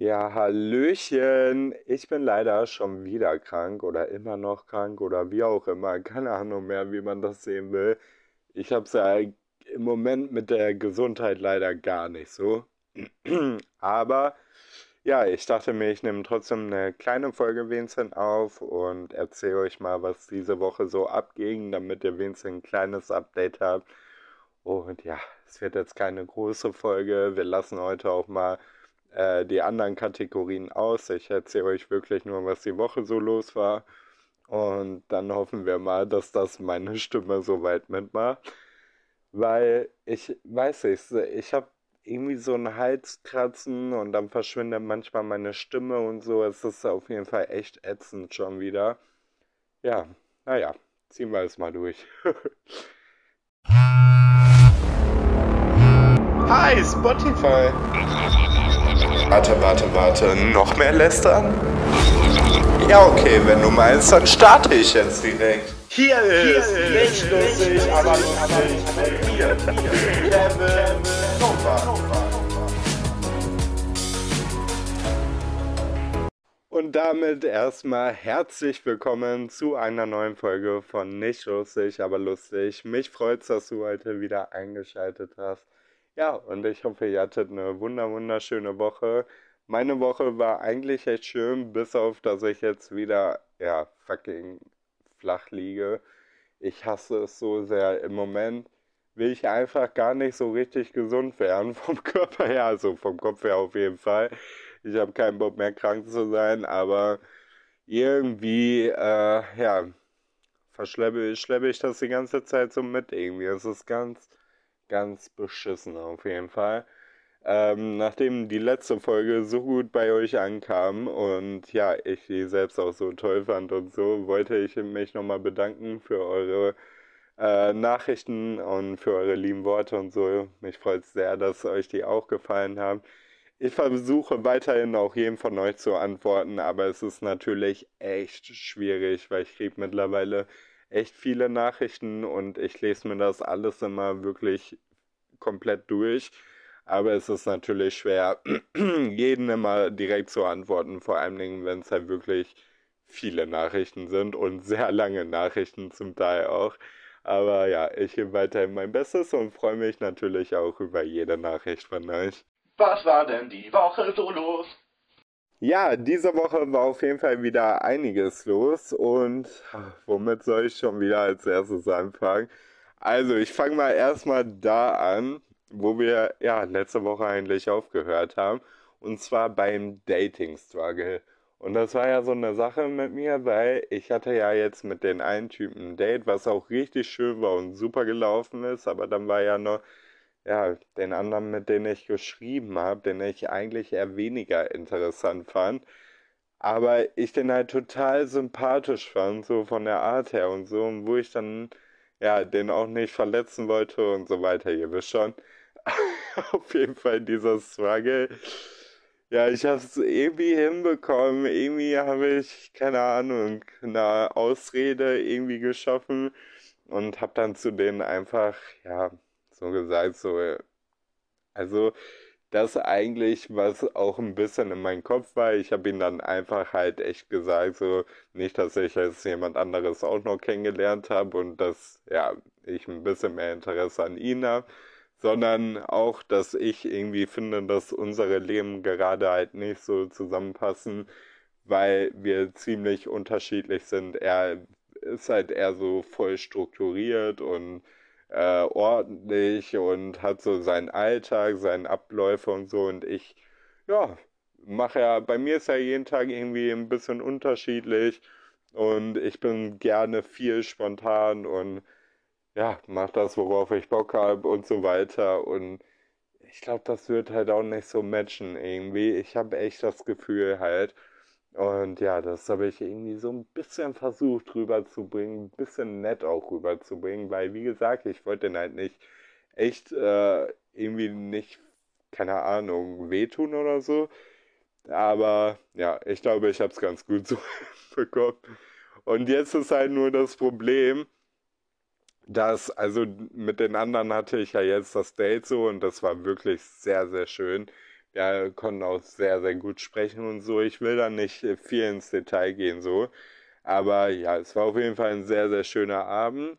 Ja, Hallöchen. Ich bin leider schon wieder krank oder immer noch krank oder wie auch immer. Keine Ahnung mehr, wie man das sehen will. Ich habe es ja im Moment mit der Gesundheit leider gar nicht so. Aber ja, ich dachte mir, ich nehme trotzdem eine kleine Folge Vincent auf und erzähle euch mal, was diese Woche so abging, damit ihr Vincent ein kleines Update habt. Und ja, es wird jetzt keine große Folge. Wir lassen heute auch mal äh, die anderen Kategorien aus. Ich erzähle euch wirklich nur, was die Woche so los war. Und dann hoffen wir mal, dass das meine Stimme soweit mitmacht. Weil ich weiß nicht, ich habe irgendwie so ein Halskratzen und dann verschwindet manchmal meine Stimme und so. Es ist auf jeden Fall echt ätzend schon wieder. Ja, naja, ziehen wir es mal durch. Hi, Spotify. Warte, warte, warte. Noch mehr lästern? Ja, okay, wenn du meinst, dann starte ich jetzt direkt. Hier ist, Hier ist nicht lustig, aber lustig mit mir, Kevin Nova. Und damit erstmal herzlich willkommen zu einer neuen Folge von Nicht lustig, aber lustig. Mich freut es, dass du heute wieder eingeschaltet hast. Ja, und ich hoffe, ihr hattet eine wunder wunderschöne Woche. Meine Woche war eigentlich echt schön, bis auf, dass ich jetzt wieder, ja, fucking flach liege. Ich hasse es so sehr. Im Moment will ich einfach gar nicht so richtig gesund werden, vom Körper her, also vom Kopf her auf jeden Fall. Ich habe keinen Bock mehr krank zu sein, aber irgendwie, äh, ja, verschleppe schleppe ich das die ganze Zeit so mit irgendwie. Es ist ganz ganz beschissen auf jeden Fall. Ähm, nachdem die letzte Folge so gut bei euch ankam und ja, ich die selbst auch so toll fand und so, wollte ich mich nochmal bedanken für eure äh, Nachrichten und für eure lieben Worte und so. Mich freut es sehr, dass euch die auch gefallen haben. Ich versuche weiterhin auch jedem von euch zu antworten, aber es ist natürlich echt schwierig, weil ich kriege mittlerweile echt viele Nachrichten und ich lese mir das alles immer wirklich komplett durch. Aber es ist natürlich schwer, jeden immer direkt zu antworten, vor allen Dingen, wenn es halt wirklich viele Nachrichten sind und sehr lange Nachrichten zum Teil auch. Aber ja, ich gebe weiterhin mein Bestes und freue mich natürlich auch über jede Nachricht von euch. Was war denn die Woche so los? Ja, diese Woche war auf jeden Fall wieder einiges los und womit soll ich schon wieder als erstes anfangen? Also, ich fange mal erstmal da an, wo wir ja letzte Woche eigentlich aufgehört haben, und zwar beim Dating Struggle. Und das war ja so eine Sache mit mir, weil ich hatte ja jetzt mit den einen Typen ein Date, was auch richtig schön war und super gelaufen ist, aber dann war ja noch ja, den anderen, mit denen ich geschrieben habe, den ich eigentlich eher weniger interessant fand. Aber ich den halt total sympathisch fand, so von der Art her und so, und wo ich dann, ja, den auch nicht verletzen wollte und so weiter, ihr wisst schon. Auf jeden Fall dieser Struggle. Ja, ich habe es irgendwie hinbekommen. Irgendwie habe ich, keine Ahnung, eine Ausrede irgendwie geschaffen und habe dann zu denen einfach, ja, so gesagt, so, also das eigentlich, was auch ein bisschen in meinem Kopf war. Ich habe ihn dann einfach halt echt gesagt, so nicht, dass ich jetzt jemand anderes auch noch kennengelernt habe und dass ja ich ein bisschen mehr Interesse an ihn habe, sondern auch, dass ich irgendwie finde, dass unsere Leben gerade halt nicht so zusammenpassen, weil wir ziemlich unterschiedlich sind. Er ist halt eher so voll strukturiert und äh, ordentlich und hat so seinen Alltag, seinen Abläufe und so. Und ich, ja, mache ja, bei mir ist ja jeden Tag irgendwie ein bisschen unterschiedlich und ich bin gerne viel spontan und ja, mach das, worauf ich Bock habe und so weiter. Und ich glaube, das wird halt auch nicht so matchen irgendwie. Ich habe echt das Gefühl halt, und ja, das habe ich irgendwie so ein bisschen versucht rüberzubringen, ein bisschen nett auch rüberzubringen, weil wie gesagt, ich wollte den halt nicht echt äh, irgendwie nicht, keine Ahnung, wehtun oder so. Aber ja, ich glaube, ich habe es ganz gut so bekommen. Und jetzt ist halt nur das Problem, dass, also mit den anderen hatte ich ja jetzt das Date so und das war wirklich sehr, sehr schön. Wir konnten auch sehr, sehr gut sprechen und so. Ich will da nicht viel ins Detail gehen, so. Aber ja, es war auf jeden Fall ein sehr, sehr schöner Abend.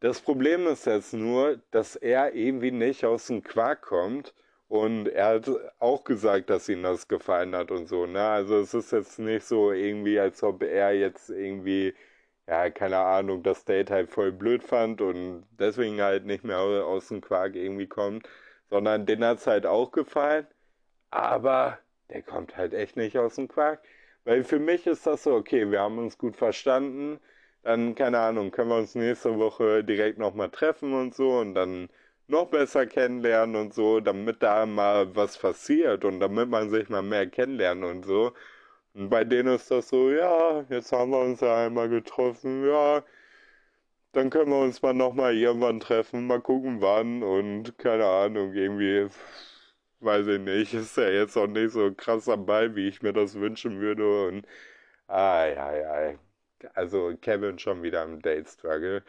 Das Problem ist jetzt nur, dass er irgendwie nicht aus dem Quark kommt. Und er hat auch gesagt, dass ihm das gefallen hat und so, ne? Also es ist jetzt nicht so irgendwie, als ob er jetzt irgendwie, ja, keine Ahnung, das Date halt voll blöd fand und deswegen halt nicht mehr aus dem Quark irgendwie kommt, sondern den hat es halt auch gefallen, aber der kommt halt echt nicht aus dem Quark. Weil für mich ist das so, okay, wir haben uns gut verstanden, dann, keine Ahnung, können wir uns nächste Woche direkt nochmal treffen und so und dann noch besser kennenlernen und so, damit da mal was passiert und damit man sich mal mehr kennenlernt und so. Und bei denen ist das so, ja, jetzt haben wir uns ja einmal getroffen, ja, dann können wir uns mal nochmal irgendwann treffen, mal gucken wann und keine Ahnung, irgendwie, weiß ich nicht, ist ja jetzt auch nicht so krass am Ball, wie ich mir das wünschen würde und, ah, ja, ja, also Kevin schon wieder im Date-Struggle.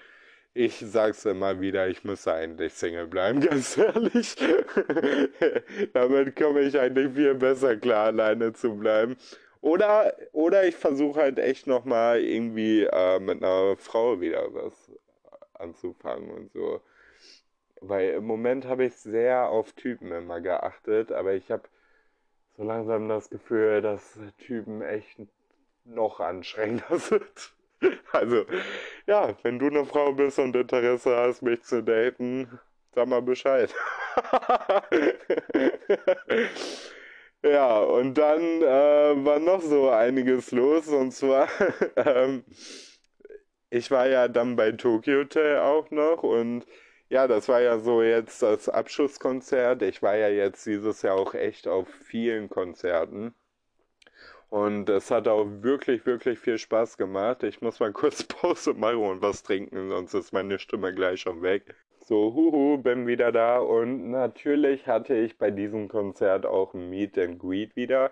Ich sag's immer wieder, ich müsste eigentlich Single bleiben, ganz ehrlich. Damit komme ich eigentlich viel besser klar, alleine zu bleiben. Oder, oder ich versuche halt echt nochmal irgendwie äh, mit einer Frau wieder was anzufangen und so. Weil im Moment habe ich sehr auf Typen immer geachtet, aber ich habe so langsam das Gefühl, dass Typen echt noch anstrengender sind. Also, ja, wenn du eine Frau bist und Interesse hast, mich zu daten, sag mal Bescheid. ja, und dann äh, war noch so einiges los. Und zwar, ähm, ich war ja dann bei Tokyo Hotel auch noch und ja, das war ja so jetzt das Abschlusskonzert. Ich war ja jetzt dieses Jahr auch echt auf vielen Konzerten. Und es hat auch wirklich, wirklich viel Spaß gemacht. Ich muss mal kurz Pause machen und was trinken, sonst ist meine Stimme gleich schon weg. So, huhu, bin wieder da und natürlich hatte ich bei diesem Konzert auch Meet and Greet wieder.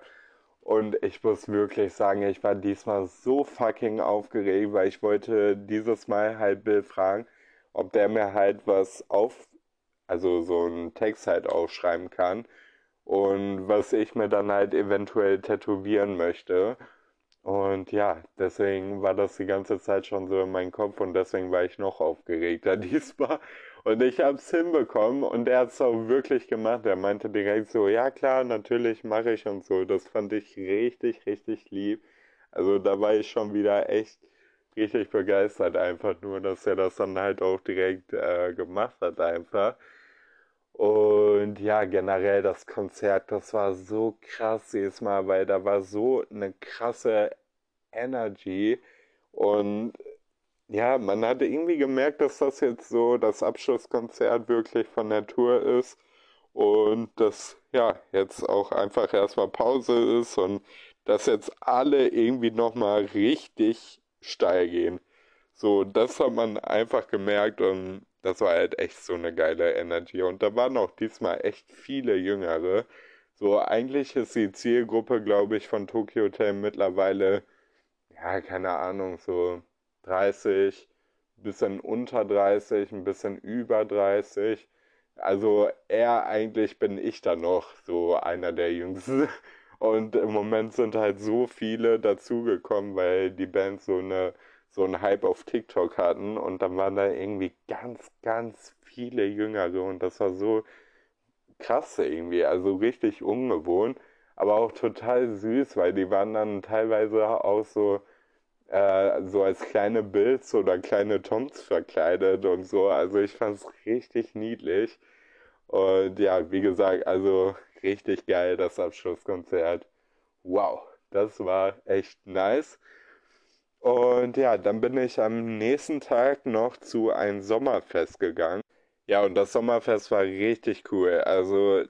Und ich muss wirklich sagen, ich war diesmal so fucking aufgeregt, weil ich wollte dieses Mal halt Bill fragen, ob der mir halt was auf, also so einen Text halt aufschreiben kann und was ich mir dann halt eventuell tätowieren möchte. Und ja, deswegen war das die ganze Zeit schon so in meinem Kopf und deswegen war ich noch aufgeregter diesmal. Und ich hab's hinbekommen und er hat's auch wirklich gemacht. Er meinte direkt so, ja klar, natürlich mache ich und so. Das fand ich richtig, richtig lieb. Also da war ich schon wieder echt richtig begeistert einfach nur, dass er das dann halt auch direkt äh, gemacht hat einfach. Und ja, generell das Konzert, das war so krass jedes Mal, weil da war so eine krasse Energy. Und ja, man hatte irgendwie gemerkt, dass das jetzt so das Abschlusskonzert wirklich von der Tour ist. Und dass ja jetzt auch einfach erstmal Pause ist und dass jetzt alle irgendwie nochmal richtig steil gehen. So, das hat man einfach gemerkt und das war halt echt so eine geile Energy. Und da waren auch diesmal echt viele Jüngere. So, eigentlich ist die Zielgruppe, glaube ich, von Tokyo Hotel mittlerweile, ja, keine Ahnung, so 30, bisschen unter 30, ein bisschen über 30. Also eher eigentlich bin ich da noch so einer der Jüngsten. Und im Moment sind halt so viele dazugekommen, weil die Band so eine so einen Hype auf TikTok hatten. Und dann waren da irgendwie ganz, ganz viele Jüngere. Und das war so krass irgendwie, also richtig ungewohnt, aber auch total süß, weil die waren dann teilweise auch so, äh, so als kleine Bills oder kleine Toms verkleidet und so, also ich fand's richtig niedlich. Und ja, wie gesagt, also richtig geil das Abschlusskonzert. Wow, das war echt nice. Und ja, dann bin ich am nächsten Tag noch zu einem Sommerfest gegangen. Ja, und das Sommerfest war richtig cool. Also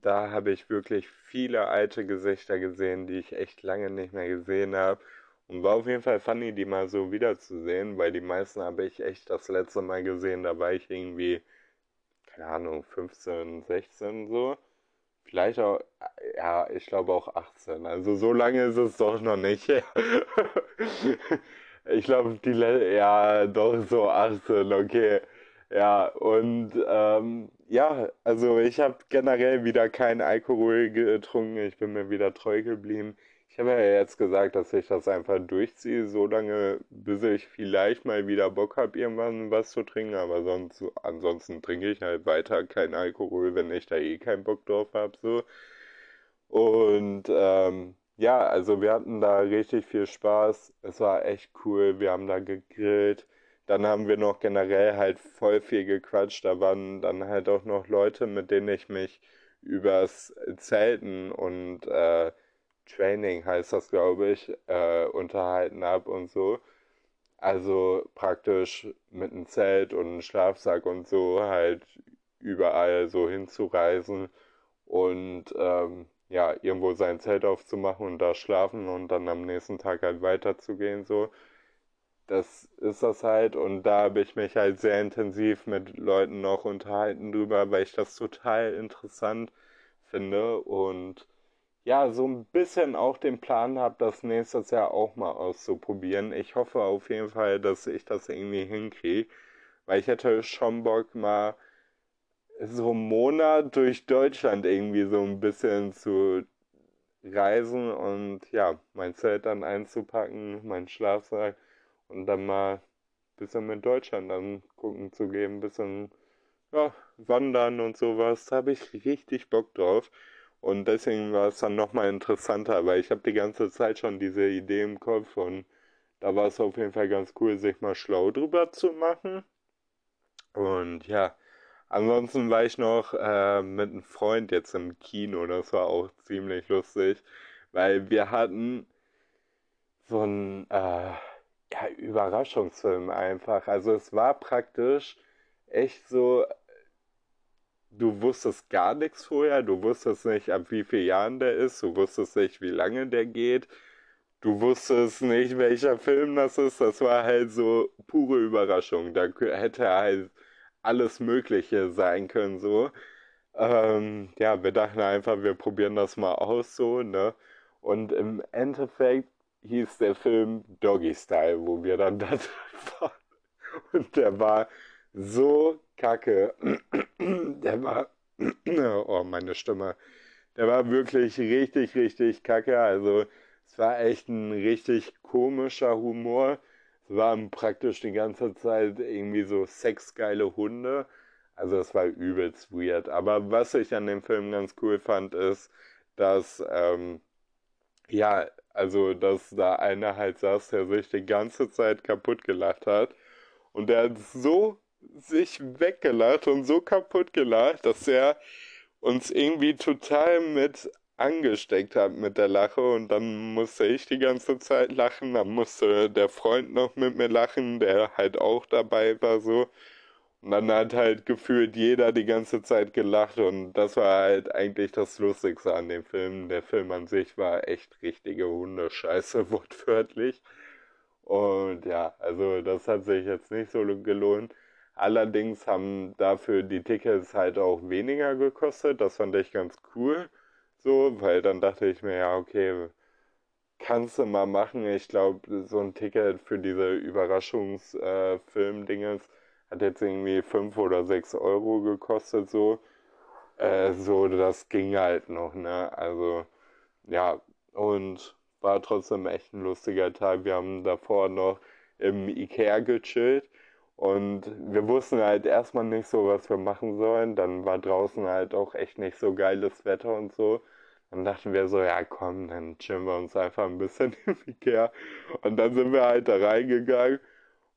da habe ich wirklich viele alte Gesichter gesehen, die ich echt lange nicht mehr gesehen habe. Und war auf jeden Fall funny, die mal so wiederzusehen, weil die meisten habe ich echt das letzte Mal gesehen. Da war ich irgendwie, keine Ahnung, 15, 16 so. Vielleicht auch, ja, ich glaube auch 18. Also so lange ist es doch noch nicht. ich glaube, die, ja, doch so 18, okay. Ja, und ähm, ja, also ich habe generell wieder keinen Alkohol getrunken. Ich bin mir wieder treu geblieben. Ich habe ja jetzt gesagt, dass ich das einfach durchziehe, so lange, bis ich vielleicht mal wieder Bock habe, irgendwann was zu trinken. Aber sonst, ansonsten trinke ich halt weiter keinen Alkohol, wenn ich da eh keinen Bock drauf habe. So. Und ähm, ja, also wir hatten da richtig viel Spaß. Es war echt cool. Wir haben da gegrillt. Dann haben wir noch generell halt voll viel gequatscht. Da waren dann halt auch noch Leute, mit denen ich mich übers Zelten und äh, Training heißt das, glaube ich, äh, unterhalten habe und so. Also praktisch mit einem Zelt und einem Schlafsack und so halt überall so hinzureisen und ähm, ja, irgendwo sein Zelt aufzumachen und da schlafen und dann am nächsten Tag halt weiterzugehen, so. Das ist das halt und da habe ich mich halt sehr intensiv mit Leuten noch unterhalten drüber, weil ich das total interessant finde und ja, so ein bisschen auch den Plan habe, das nächstes Jahr auch mal auszuprobieren. Ich hoffe auf jeden Fall, dass ich das irgendwie hinkriege, weil ich hätte schon Bock mal so einen Monat durch Deutschland irgendwie so ein bisschen zu reisen und ja, mein Zelt dann einzupacken, mein Schlafsack und dann mal ein bisschen mit Deutschland dann gucken zu gehen, ein bisschen ja, wandern und sowas. Da habe ich richtig Bock drauf. Und deswegen war es dann nochmal interessanter, weil ich habe die ganze Zeit schon diese Idee im Kopf und da war es auf jeden Fall ganz cool, sich mal schlau drüber zu machen. Und ja, Ansonsten war ich noch äh, mit einem Freund jetzt im Kino, das war auch ziemlich lustig, weil wir hatten so einen äh, ja, Überraschungsfilm einfach. Also es war praktisch echt so, du wusstest gar nichts vorher, du wusstest nicht, ab wie vielen Jahren der ist, du wusstest nicht, wie lange der geht, du wusstest nicht, welcher Film das ist. Das war halt so pure Überraschung. Da hätte halt alles Mögliche sein können, so. Ähm, ja, wir dachten einfach, wir probieren das mal aus, so, ne? Und im Endeffekt hieß der Film Doggy Style, wo wir dann da waren. Und der war so kacke. Der war, oh, meine Stimme. Der war wirklich richtig, richtig kacke. Also, es war echt ein richtig komischer Humor waren praktisch die ganze Zeit irgendwie so sexgeile Hunde. Also es war übelst weird. Aber was ich an dem Film ganz cool fand, ist, dass, ähm, ja, also, dass da einer halt saß, der sich die ganze Zeit kaputt gelacht hat. Und der hat so sich weggelacht und so kaputt gelacht, dass er uns irgendwie total mit angesteckt hat mit der Lache und dann musste ich die ganze Zeit lachen, dann musste der Freund noch mit mir lachen, der halt auch dabei war so. Und dann hat halt gefühlt jeder die ganze Zeit gelacht und das war halt eigentlich das Lustigste an dem Film. Der Film an sich war echt richtige Hundescheiße, wortwörtlich. Und ja, also das hat sich jetzt nicht so gelohnt. Allerdings haben dafür die Tickets halt auch weniger gekostet. Das fand ich ganz cool. So, weil dann dachte ich mir, ja, okay, kannst du mal machen. Ich glaube, so ein Ticket für diese Überraschungsfilm-Dingens äh, hat jetzt irgendwie 5 oder 6 Euro gekostet, so. Äh, so, das ging halt noch, ne? Also, ja, und war trotzdem echt ein lustiger Tag. Wir haben davor noch im Ikea gechillt und wir wussten halt erstmal nicht so, was wir machen sollen. Dann war draußen halt auch echt nicht so geiles Wetter und so. Dann dachten wir so, ja komm, dann chillen wir uns einfach ein bisschen im Ikea. Und dann sind wir halt da reingegangen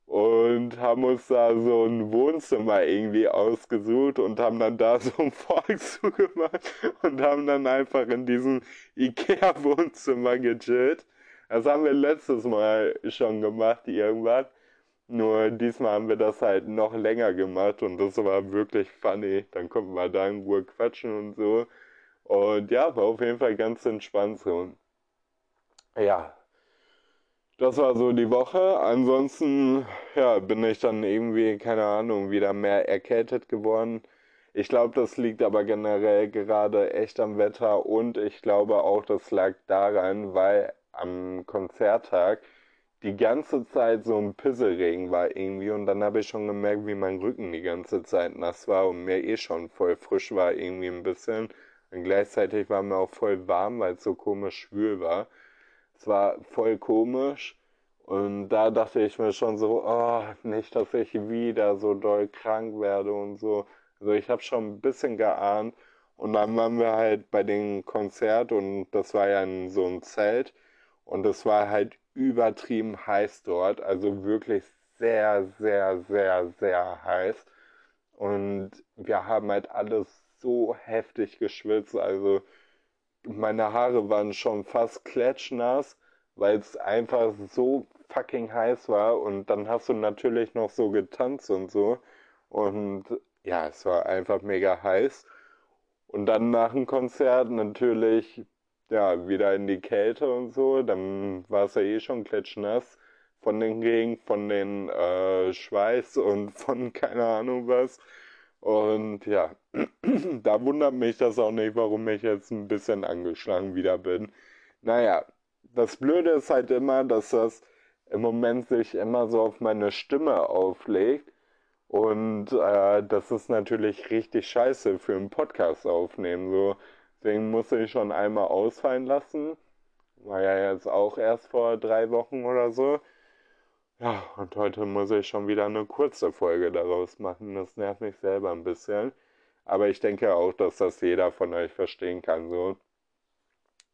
und haben uns da so ein Wohnzimmer irgendwie ausgesucht und haben dann da so einen Vorhang zugemacht und haben dann einfach in diesem Ikea-Wohnzimmer gechillt. Das haben wir letztes Mal schon gemacht, irgendwann. Nur diesmal haben wir das halt noch länger gemacht und das war wirklich funny. Dann konnten wir da in Ruhe quatschen und so. Und ja, war auf jeden Fall ganz entspannt so. Ja, das war so die Woche. Ansonsten, ja, bin ich dann irgendwie, keine Ahnung, wieder mehr erkältet geworden. Ich glaube, das liegt aber generell gerade echt am Wetter und ich glaube auch, das lag daran, weil am Konzerttag die ganze Zeit so ein Pisselregen war irgendwie und dann habe ich schon gemerkt, wie mein Rücken die ganze Zeit nass war und mir eh schon voll frisch war irgendwie ein bisschen. Und gleichzeitig war mir auch voll warm, weil es so komisch schwül war. Es war voll komisch. Und da dachte ich mir schon so, oh, nicht, dass ich wieder so doll krank werde und so. Also ich habe schon ein bisschen geahnt. Und dann waren wir halt bei dem Konzert und das war ja in so ein Zelt. Und es war halt übertrieben heiß dort. Also wirklich sehr, sehr, sehr, sehr heiß. Und wir haben halt alles so heftig geschwitzt. Also meine Haare waren schon fast klatschnass, weil es einfach so fucking heiß war. Und dann hast du natürlich noch so getanzt und so. Und ja, es war einfach mega heiß. Und dann nach dem Konzert natürlich, ja, wieder in die Kälte und so. Dann war es ja eh schon klatschnass von den Regen, von den äh, Schweiß und von keine Ahnung was. Und ja, da wundert mich das auch nicht, warum ich jetzt ein bisschen angeschlagen wieder bin. Naja, das Blöde ist halt immer, dass das im Moment sich immer so auf meine Stimme auflegt. Und äh, das ist natürlich richtig scheiße für einen Podcast aufnehmen. So. Deswegen muss ich schon einmal ausfallen lassen. War ja jetzt auch erst vor drei Wochen oder so. Ja, und heute muss ich schon wieder eine kurze Folge daraus machen. Das nervt mich selber ein bisschen. Aber ich denke auch, dass das jeder von euch verstehen kann. So.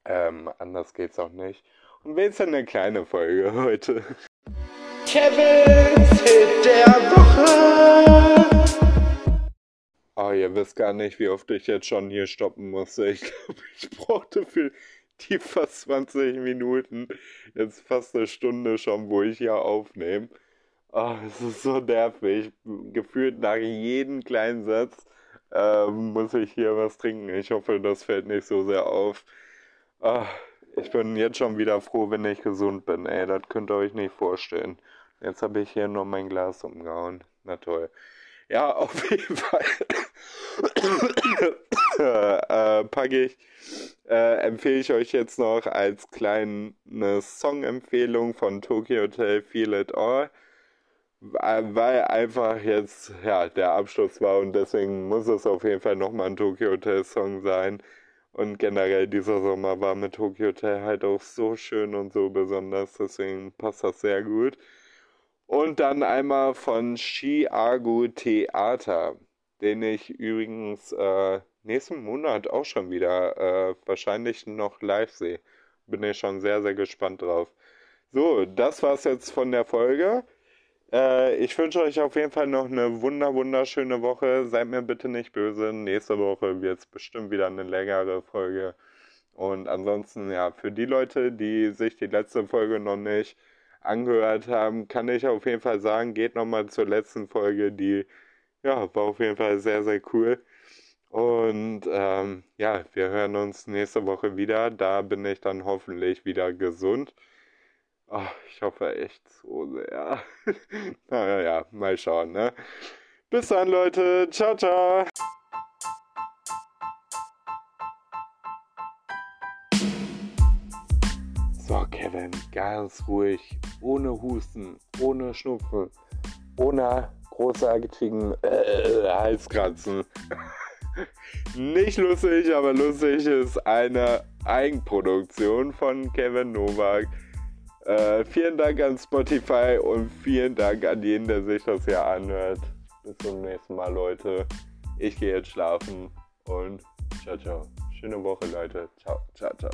Ähm, anders geht's auch nicht. Und wenigstens eine kleine Folge heute. Kevin's Hit der Woche. Oh, ihr wisst gar nicht, wie oft ich jetzt schon hier stoppen musste. Ich glaube, ich brauchte für die fast 20 Minuten, jetzt fast eine Stunde schon, wo ich hier aufnehme. Oh, es ist so nervig. Gefühlt nach jedem kleinen Satz äh, muss ich hier was trinken. Ich hoffe, das fällt nicht so sehr auf. Oh, ich bin jetzt schon wieder froh, wenn ich gesund bin. Ey, das könnt ihr euch nicht vorstellen. Jetzt habe ich hier nur mein Glas umgehauen. Na toll. Ja, auf jeden Fall äh, packe ich äh, empfehle ich euch jetzt noch als kleine Song-Empfehlung von Tokyo Hotel Feel It All, weil einfach jetzt ja der Abschluss war und deswegen muss es auf jeden Fall nochmal ein Tokyo Hotel Song sein. Und generell dieser Sommer war mit Tokyo Hotel halt auch so schön und so besonders, deswegen passt das sehr gut. Und dann einmal von Chiago Theater, den ich übrigens äh, nächsten Monat auch schon wieder äh, wahrscheinlich noch live sehe. Bin ich schon sehr, sehr gespannt drauf. So, das war's jetzt von der Folge. Äh, ich wünsche euch auf jeden Fall noch eine wunder, wunderschöne Woche. Seid mir bitte nicht böse. Nächste Woche wird es bestimmt wieder eine längere Folge. Und ansonsten, ja, für die Leute, die sich die letzte Folge noch nicht angehört haben, kann ich auf jeden Fall sagen, geht nochmal zur letzten Folge. Die, ja, war auf jeden Fall sehr, sehr cool. Und ähm, ja, wir hören uns nächste Woche wieder. Da bin ich dann hoffentlich wieder gesund. Oh, ich hoffe echt so sehr. naja, mal schauen, ne? Bis dann, Leute. Ciao, ciao. Kevin, ganz ruhig, ohne Husten, ohne Schnupfen, ohne großartigen äh, Halskratzen. Nicht lustig, aber lustig ist eine Eigenproduktion von Kevin Novak. Äh, vielen Dank an Spotify und vielen Dank an jeden, der sich das hier anhört. Bis zum nächsten Mal, Leute. Ich gehe jetzt schlafen und ciao, ciao. Schöne Woche, Leute. Ciao, ciao, ciao.